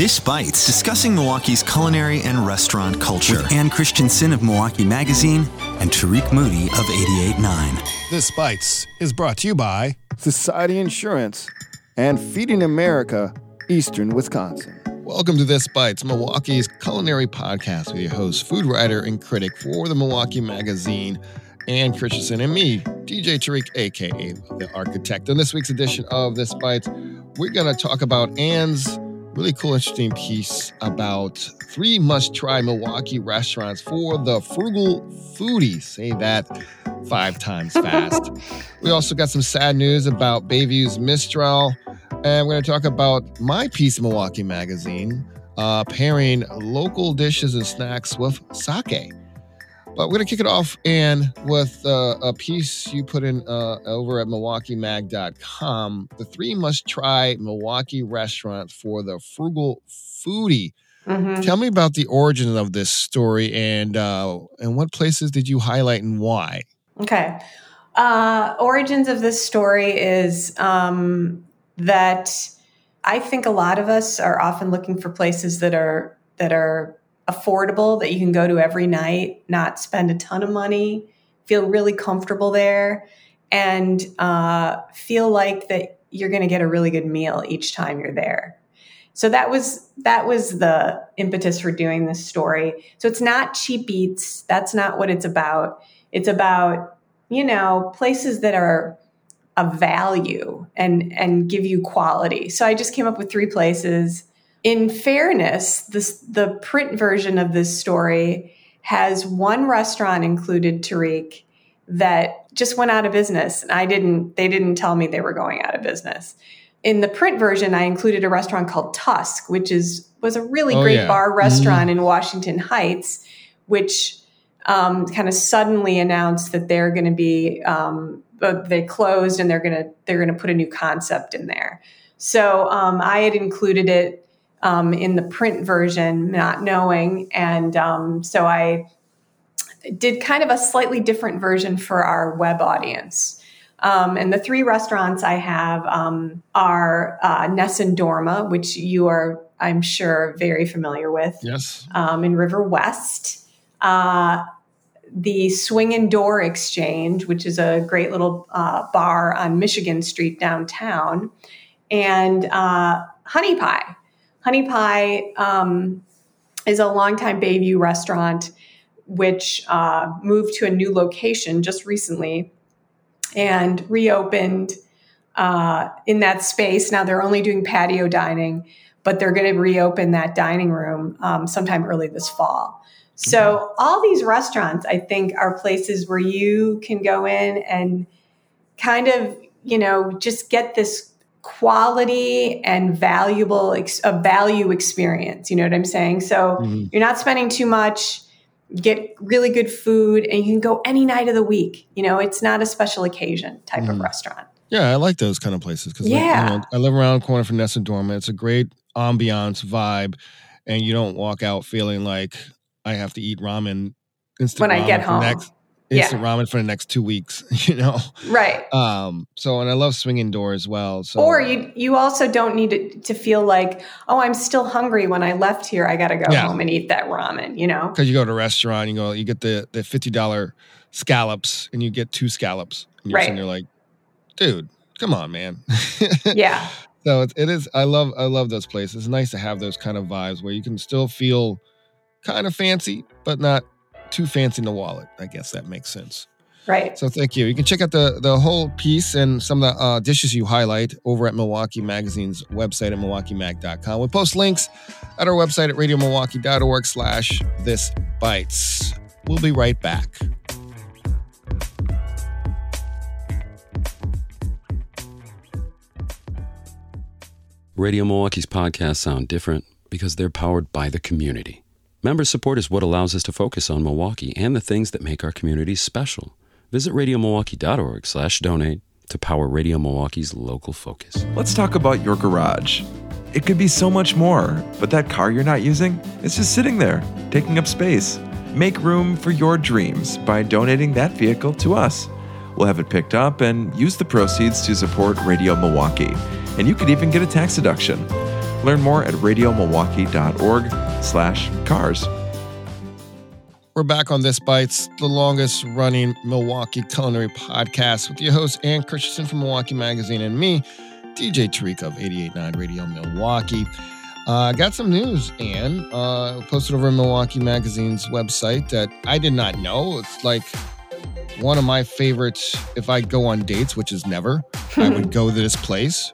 This Bites, discussing Milwaukee's culinary and restaurant culture. With Ann Christensen of Milwaukee Magazine and Tariq Moody of 88.9. This Bites is brought to you by Society Insurance and Feeding America, Eastern Wisconsin. Welcome to This Bites, Milwaukee's culinary podcast with your host, food writer, and critic for the Milwaukee Magazine, Ann Christensen, and me, DJ Tariq, aka the Architect. On this week's edition of This Bites, we're going to talk about Ann's really cool, interesting piece about three must try Milwaukee restaurants for the frugal foodie. Say that five times fast. we also got some sad news about Bayview's Mistral. And we're going to talk about my piece in Milwaukee Magazine, uh, pairing local dishes and snacks with sake. But we're going to kick it off, and with uh, a piece you put in uh, over at MilwaukeeMag.com the three must try Milwaukee restaurants for the frugal foodie. Mm-hmm. Tell me about the origins of this story and uh, and what places did you highlight and why? Okay. Uh, origins of this story is um, that I think a lot of us are often looking for places that are that are affordable that you can go to every night, not spend a ton of money, feel really comfortable there, and uh, feel like that you're going to get a really good meal each time you're there. So that was that was the impetus for doing this story. So it's not cheap eats. That's not what it's about. It's about you know places that are of value and and give you quality. So I just came up with three places in fairness, this, the print version of this story has one restaurant included, Tariq, that just went out of business. I didn't, they didn't tell me they were going out of business. In the print version, I included a restaurant called Tusk, which is was a really oh, great yeah. bar restaurant mm-hmm. in Washington Heights, which um, kind of suddenly announced that they're going to be um, uh, they closed and they're going to they're going to put a new concept in there. So um, I had included it um, in the print version, not knowing. And um, so I did kind of a slightly different version for our web audience. Um, and the three restaurants I have um, are uh, Nessun Dorma, which you are, I'm sure, very familiar with. Yes. Um, in River West. Uh, the Swingin' Door Exchange, which is a great little uh, bar on Michigan Street downtown, and uh, Honey Pie, Honey Pie um, is a longtime Bayview restaurant, which uh, moved to a new location just recently and reopened uh, in that space. Now they're only doing patio dining, but they're going to reopen that dining room um, sometime early this fall. So all these restaurants, I think, are places where you can go in and kind of, you know, just get this quality and valuable a value experience you know what i'm saying so mm-hmm. you're not spending too much get really good food and you can go any night of the week you know it's not a special occasion type mm-hmm. of restaurant yeah i like those kind of places because yeah. I, you know, I live around the corner from Nessun Dorma it's a great ambiance vibe and you don't walk out feeling like i have to eat ramen instant when i get home next, instant yeah. ramen for the next two weeks, you know? Right. Um, so, and I love swinging door as well. So, or you, you also don't need to, to feel like, oh, I'm still hungry when I left here. I got to go yeah. home and eat that ramen, you know? Cause you go to a restaurant, you go, you get the, the $50 scallops and you get two scallops. And you're right. sitting there like, dude, come on, man. yeah. So it, it is, I love, I love those places. It's nice to have those kind of vibes where you can still feel kind of fancy, but not too fancy in the wallet. I guess that makes sense. Right. So thank you. You can check out the the whole piece and some of the uh, dishes you highlight over at Milwaukee Magazine's website at milwaukeemag.com. We post links at our website at radiomilwaukee.org slash this bites. We'll be right back. Radio Milwaukee's podcasts sound different because they're powered by the community. Member support is what allows us to focus on Milwaukee and the things that make our community special. Visit radiomilwaukee.org slash donate to power Radio Milwaukee's local focus. Let's talk about your garage. It could be so much more, but that car you're not using, it's just sitting there, taking up space. Make room for your dreams by donating that vehicle to us. We'll have it picked up and use the proceeds to support Radio Milwaukee. And you could even get a tax deduction. Learn more at radiomilwaukee.org slash cars. We're back on This Bites, the longest running Milwaukee culinary podcast with your host, Ann Christensen from Milwaukee Magazine, and me, DJ Tariq of 889 Radio Milwaukee. I uh, got some news, Ann. Uh, posted over in Milwaukee Magazine's website that I did not know. It's like one of my favorites if I go on dates, which is never. I would go to this place.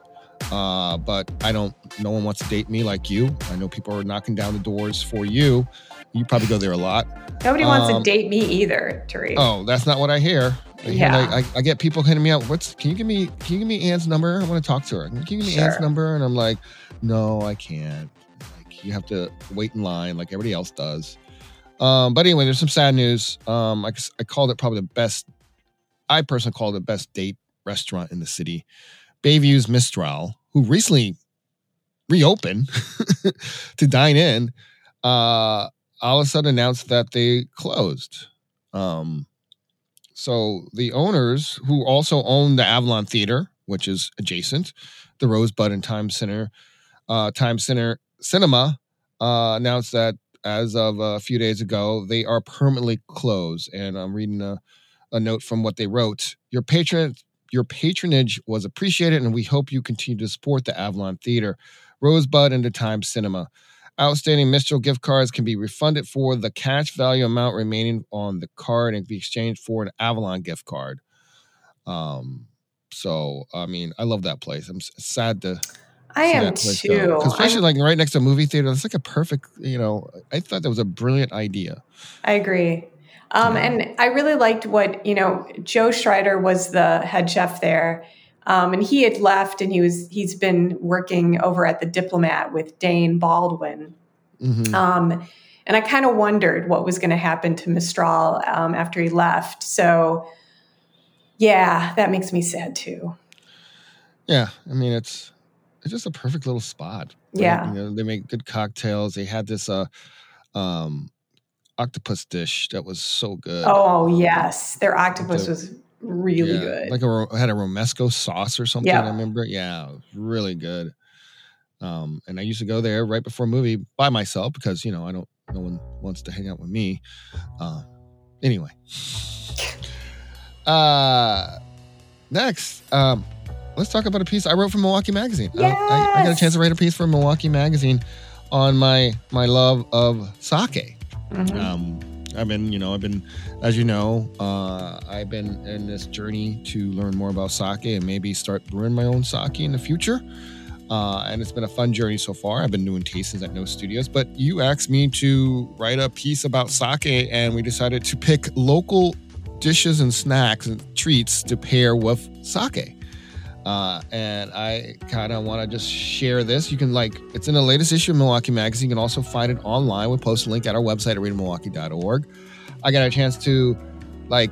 Uh, but I don't, no one wants to date me like you. I know people are knocking down the doors for you. You probably go there a lot. Nobody um, wants to um, date me either, Tariq. Oh, that's not what I hear. I yeah. I, I, get people hitting me up. What's, can you give me, can you give me Ann's number? I want to talk to her. Can you give me sure. Ann's number? And I'm like, no, I can't. Like, you have to wait in line like everybody else does. Um, but anyway, there's some sad news. Um, I, I called it probably the best, I personally called it the best date restaurant in the city. Bayview's Mistral, who recently reopened to dine in, uh, all of a sudden announced that they closed. Um, so the owners, who also own the Avalon Theater, which is adjacent, the Rosebud and Time Center, uh, Time Center Cinema, uh, announced that as of a few days ago, they are permanently closed. And I'm reading a, a note from what they wrote. Your patron your patronage was appreciated, and we hope you continue to support the Avalon Theater, Rosebud, and the Time Cinema. Outstanding Mistral gift cards can be refunded for the cash value amount remaining on the card and be exchanged for an Avalon gift card. Um, so I mean, I love that place. I'm sad to. I am too. Especially I'm, like right next to a movie theater. It's like a perfect, you know. I thought that was a brilliant idea. I agree. Um, yeah. And I really liked what, you know, Joe Schreider was the head chef there. Um, and he had left and he was he's been working over at the diplomat with Dane Baldwin. Mm-hmm. Um, and I kind of wondered what was going to happen to Mistral um, after he left. So yeah, that makes me sad too. Yeah, I mean it's it's just a perfect little spot. Right? Yeah, you know, they make good cocktails. They had this uh um octopus dish that was so good. Oh yes, their octopus the, was really yeah, good. Like a had a romesco sauce or something. Yep. I remember. Yeah, really good. Um, and I used to go there right before a movie by myself because you know I don't. No one wants to hang out with me. Uh, anyway. uh, next, um, let's talk about a piece I wrote for Milwaukee Magazine. Yes! I, I, got a chance to write a piece for Milwaukee Magazine on my my love of sake. Mm-hmm. Um, I've been, you know, I've been, as you know, uh, I've been in this journey to learn more about sake and maybe start brewing my own sake in the future. Uh, and it's been a fun journey so far. I've been doing tastings at No Studios, but you asked me to write a piece about sake, and we decided to pick local dishes and snacks and treats to pair with sake. Uh, and I kind of want to just share this. You can like, it's in the latest issue of Milwaukee Magazine. You can also find it online. We post a link at our website at radiomilwaukee.org. I got a chance to like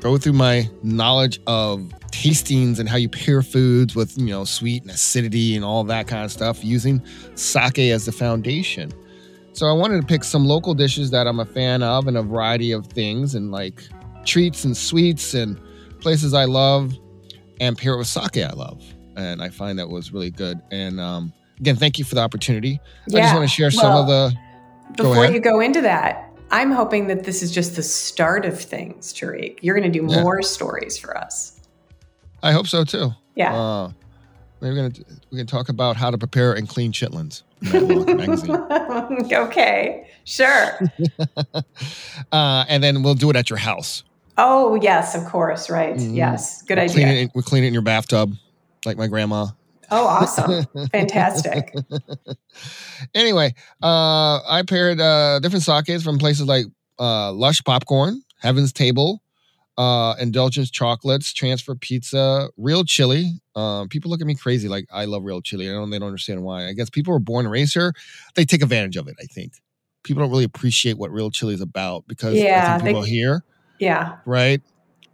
go through my knowledge of tastings and how you pair foods with, you know, sweet and acidity and all that kind of stuff using sake as the foundation. So I wanted to pick some local dishes that I'm a fan of and a variety of things and like treats and sweets and places I love and pair it with sake I love. And I find that was really good. And um, again, thank you for the opportunity. Yeah. I just want to share well, some of the. Before you go into that, I'm hoping that this is just the start of things, Tariq. You're going to do yeah. more stories for us. I hope so too. Yeah. Uh, we're going to we can talk about how to prepare and clean chitlins. okay, sure. uh, and then we'll do it at your house. Oh yes, of course. Right. Mm-hmm. Yes. Good we idea. Clean it, we clean it in your bathtub, like my grandma. Oh, awesome! Fantastic. anyway, uh, I paired uh, different sakes from places like uh, Lush Popcorn, Heaven's Table, uh, Indulgence Chocolates, Transfer Pizza, Real Chili. Um, people look at me crazy like I love Real Chili. I don't. They don't understand why. I guess people are born racer. They take advantage of it. I think people don't really appreciate what Real Chili is about because yeah, people they, here yeah. Right.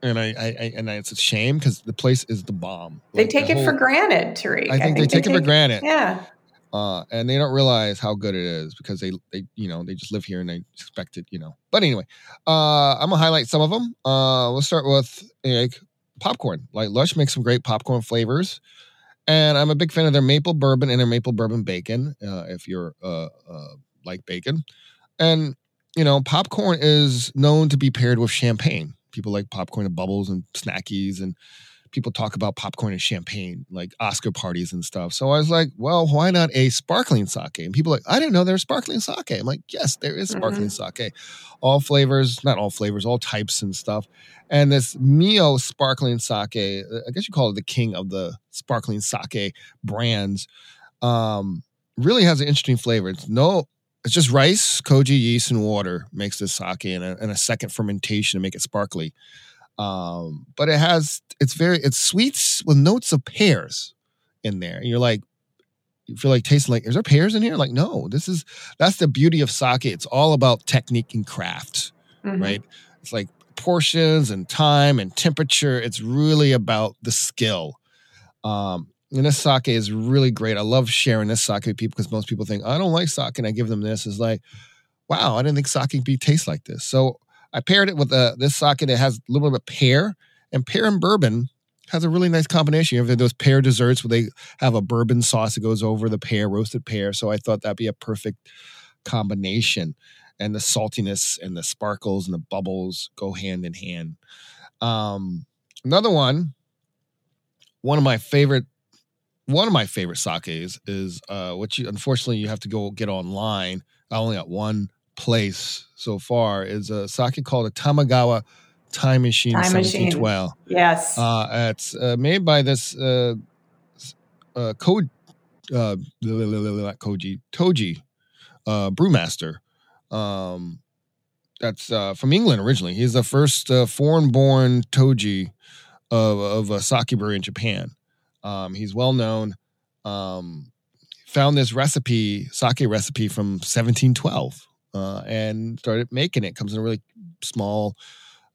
And I, I, I and I, it's a shame because the place is the bomb. They take the it whole, for granted, Tariq. I think, I think they, take, it for granted. Yeah. Uh, and they don't realize how good it is because they, they, you know, they just live here and they expect it, you know. But anyway, uh, I'm gonna highlight some of them. Uh, we'll start with like popcorn. Like Lush makes some great popcorn flavors, And I'm a big fan of their maple bourbon and their maple bourbon bacon, uh, if you're uh, uh, like bacon. And, you know, popcorn is known to be paired with champagne. People like popcorn and bubbles and snackies and people talk about popcorn and champagne, like Oscar parties and stuff. So I was like, well, why not a sparkling sake? And people are like, I didn't know there was sparkling sake. I'm like, yes, there is sparkling mm-hmm. sake. All flavors, not all flavors, all types and stuff. And this Mio sparkling sake, I guess you call it the king of the sparkling sake brands, um, really has an interesting flavor. It's no, it's just rice, koji, yeast, and water makes this sake and a, and a second fermentation to make it sparkly. Um, but it has it's very it's sweets with notes of pears in there. And you're like, you feel like tasting like, is there pears in here? Like, no, this is that's the beauty of sake. It's all about technique and craft, mm-hmm. right? It's like portions and time and temperature. It's really about the skill. Um, and this sake is really great. I love sharing this sake with people because most people think I don't like sake, and I give them this. Is like, wow, I didn't think sake could be taste like this. So I paired it with uh, this sake that has a little bit of pear, and pear and bourbon has a really nice combination. You have those pear desserts where they have a bourbon sauce that goes over the pear, roasted pear. So I thought that'd be a perfect combination. And the saltiness and the sparkles and the bubbles go hand in hand. Um, another one, one of my favorite, one of my favorite sakes is uh, what you unfortunately you have to go get online. I only got one place so far is a sake called a Tamagawa Time Machine Time 1712. Machine. Yes. Uh, it's uh, made by this uh, uh, code, uh, Koji, Toji uh, brewmaster. Um, that's uh, from England originally. He's the first uh, foreign-born Toji of, of a sake brewery in Japan. Um, he's well known. Um, found this recipe, sake recipe from 1712 uh, and started making it. Comes in a really small,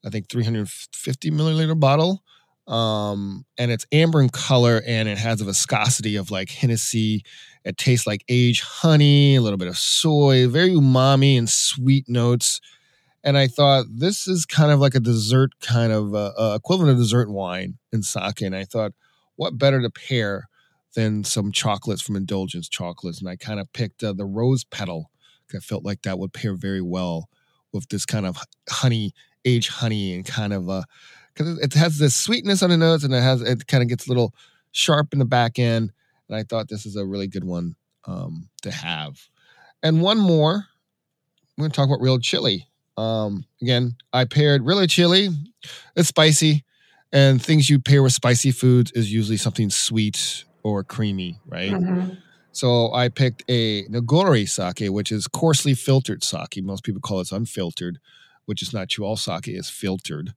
I think 350 milliliter bottle. Um, and it's amber in color and it has a viscosity of like Hennessy. It tastes like aged honey, a little bit of soy, very umami and sweet notes. And I thought this is kind of like a dessert kind of uh, uh, equivalent of dessert wine in sake. And I thought, what better to pair than some chocolates from Indulgence Chocolates? And I kind of picked uh, the rose petal I felt like that would pair very well with this kind of honey, aged honey, and kind of uh, because it has this sweetness on the nose, and it has it kind of gets a little sharp in the back end. And I thought this is a really good one um, to have. And one more, we're to talk about real chili. Um, again, I paired real chili. It's spicy, and things you pair with spicy foods is usually something sweet or creamy, right? Mm-hmm. So I picked a Nigori sake, which is coarsely filtered sake. Most people call it unfiltered, which is not true. All sake is filtered.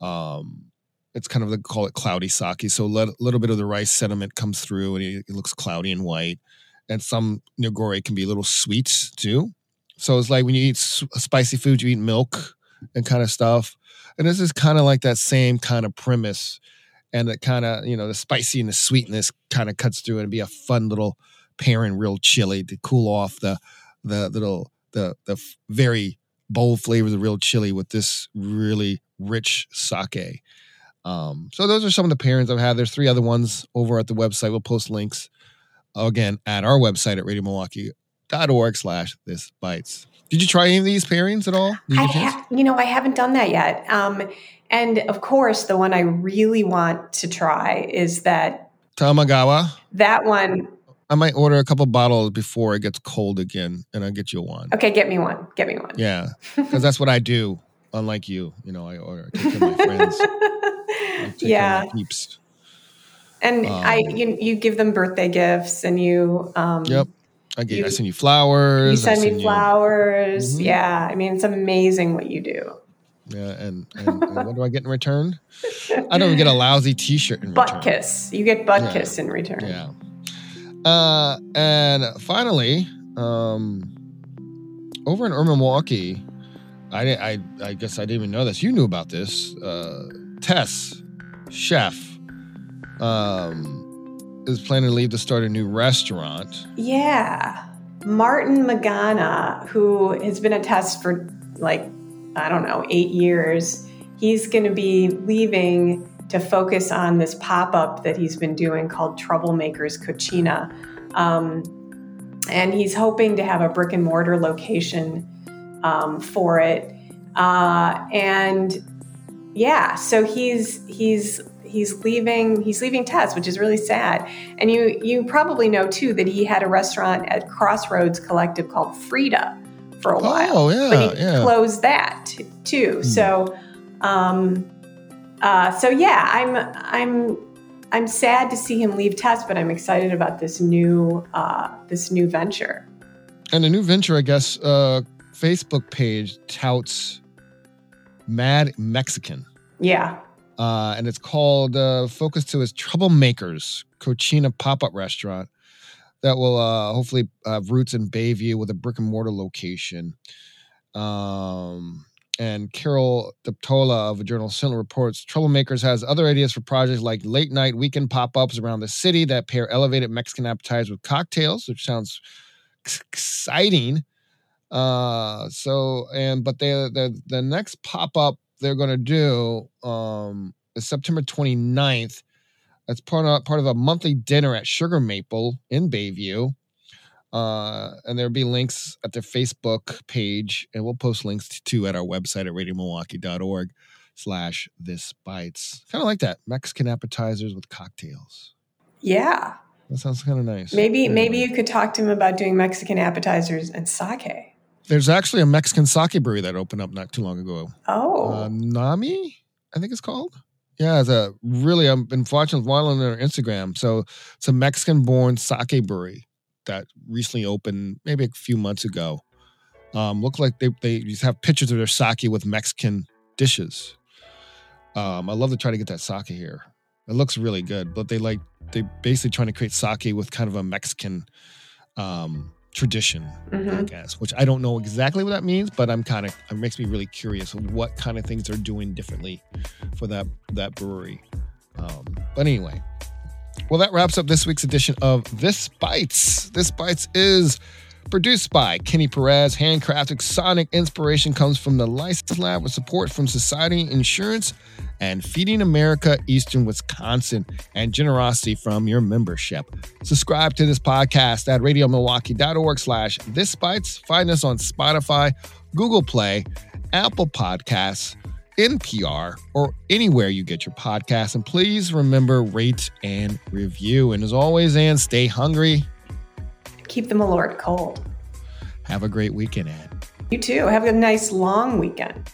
Um, it's kind of they call it cloudy sake. So a little bit of the rice sediment comes through and it, it looks cloudy and white. And some Nigori can be a little sweet too. So it's like when you eat spicy food, you eat milk and kind of stuff. And this is kind of like that same kind of premise. And that kind of, you know, the spicy and the sweetness kind of cuts through and be a fun little – pairing real chili to cool off the the little the the very bold flavors of real chili with this really rich sake. Um, so those are some of the pairings I've had. There's three other ones over at the website. We'll post links again at our website at radiomilwaukee.org slash this bites. Did you try any of these pairings at all? You, ha- you know, I haven't done that yet. Um, and of course, the one I really want to try is that Tamagawa. That one I might order a couple bottles before it gets cold again, and I'll get you one. Okay, get me one. Get me one. Yeah, because that's what I do. Unlike you, you know, I order take care of my friends. yeah. And um, I, you, you give them birthday gifts, and you. Um, yep. I get. You, I send you flowers. You send, send me flowers. mm-hmm. Yeah, I mean, it's amazing what you do. Yeah, and, and, and what do I get in return? I don't get a lousy T-shirt in butt return. Butt kiss. You get butt yeah. kiss in return. Yeah. Uh, and finally, um, over in Urban Milwaukee, I, I, I guess I didn't even know this. You knew about this. Uh, Tess, chef, um, is planning to leave to start a new restaurant. Yeah. Martin Magana, who has been a test for like, I don't know, eight years, he's going to be leaving to focus on this pop up that he's been doing called Troublemakers Cucina. Um, and he's hoping to have a brick and mortar location um, for it. Uh, and yeah, so he's he's he's leaving he's leaving Tess, which is really sad. And you you probably know too that he had a restaurant at Crossroads Collective called Frida for a while. Oh yeah, but he yeah. closed that t- too. Hmm. So, um, uh, so yeah, I'm I'm I'm sad to see him leave Tess, but I'm excited about this new uh, this new venture. And a new venture, I guess, uh, Facebook page touts Mad Mexican. Yeah, Uh, and it's called uh, Focus to his Troublemakers Cocina pop up restaurant that will uh, hopefully have roots in Bayview with a brick and mortar location. Um, and Carol Deptolla of the Journal Sentinel reports Troublemakers has other ideas for projects like late night weekend pop ups around the city that pair elevated Mexican appetizers with cocktails, which sounds ex- exciting. Uh, so and but they the the next pop up they're going to do um is September 29th. That's part of part of a monthly dinner at Sugar Maple in Bayview. Uh, and there'll be links at their Facebook page, and we'll post links to, to at our website at radiomilwaukee.org slash this bites. Kind of like that. Mexican appetizers with cocktails. yeah. That sounds kind of nice. Maybe Yeah. maybe you could talk to him about doing Mexican appetizers and sake. There's actually a Mexican sake brewery that opened up not too long ago. Oh, uh, Nami, I think it's called. Yeah, it's a really. I've been watching while on their Instagram. So it's a Mexican-born sake brewery that recently opened, maybe a few months ago. Um, look like they they just have pictures of their sake with Mexican dishes. Um, I love to try to get that sake here. It looks really good, but they like they basically trying to create sake with kind of a Mexican um, tradition. I Mhm. guess, which I don't know exactly what that means, but I'm kind of it makes me really curious what kind of things they're doing differently for that that brewery. Um, but anyway, well, that wraps up this week's edition of This Bites. This Bites is produced by Kenny Perez, handcrafted sonic inspiration comes from the License Lab with support from Society Insurance and Feeding America Eastern Wisconsin and generosity from your membership. Subscribe to this podcast at radiomilwaukee.org slash this bites. Find us on Spotify, Google Play, Apple Podcasts, NPR, or anywhere you get your podcasts. And please remember, rate and review. And as always, and stay hungry. Keep the Malort cold. Have a great weekend, Ann. You too. Have a nice long weekend.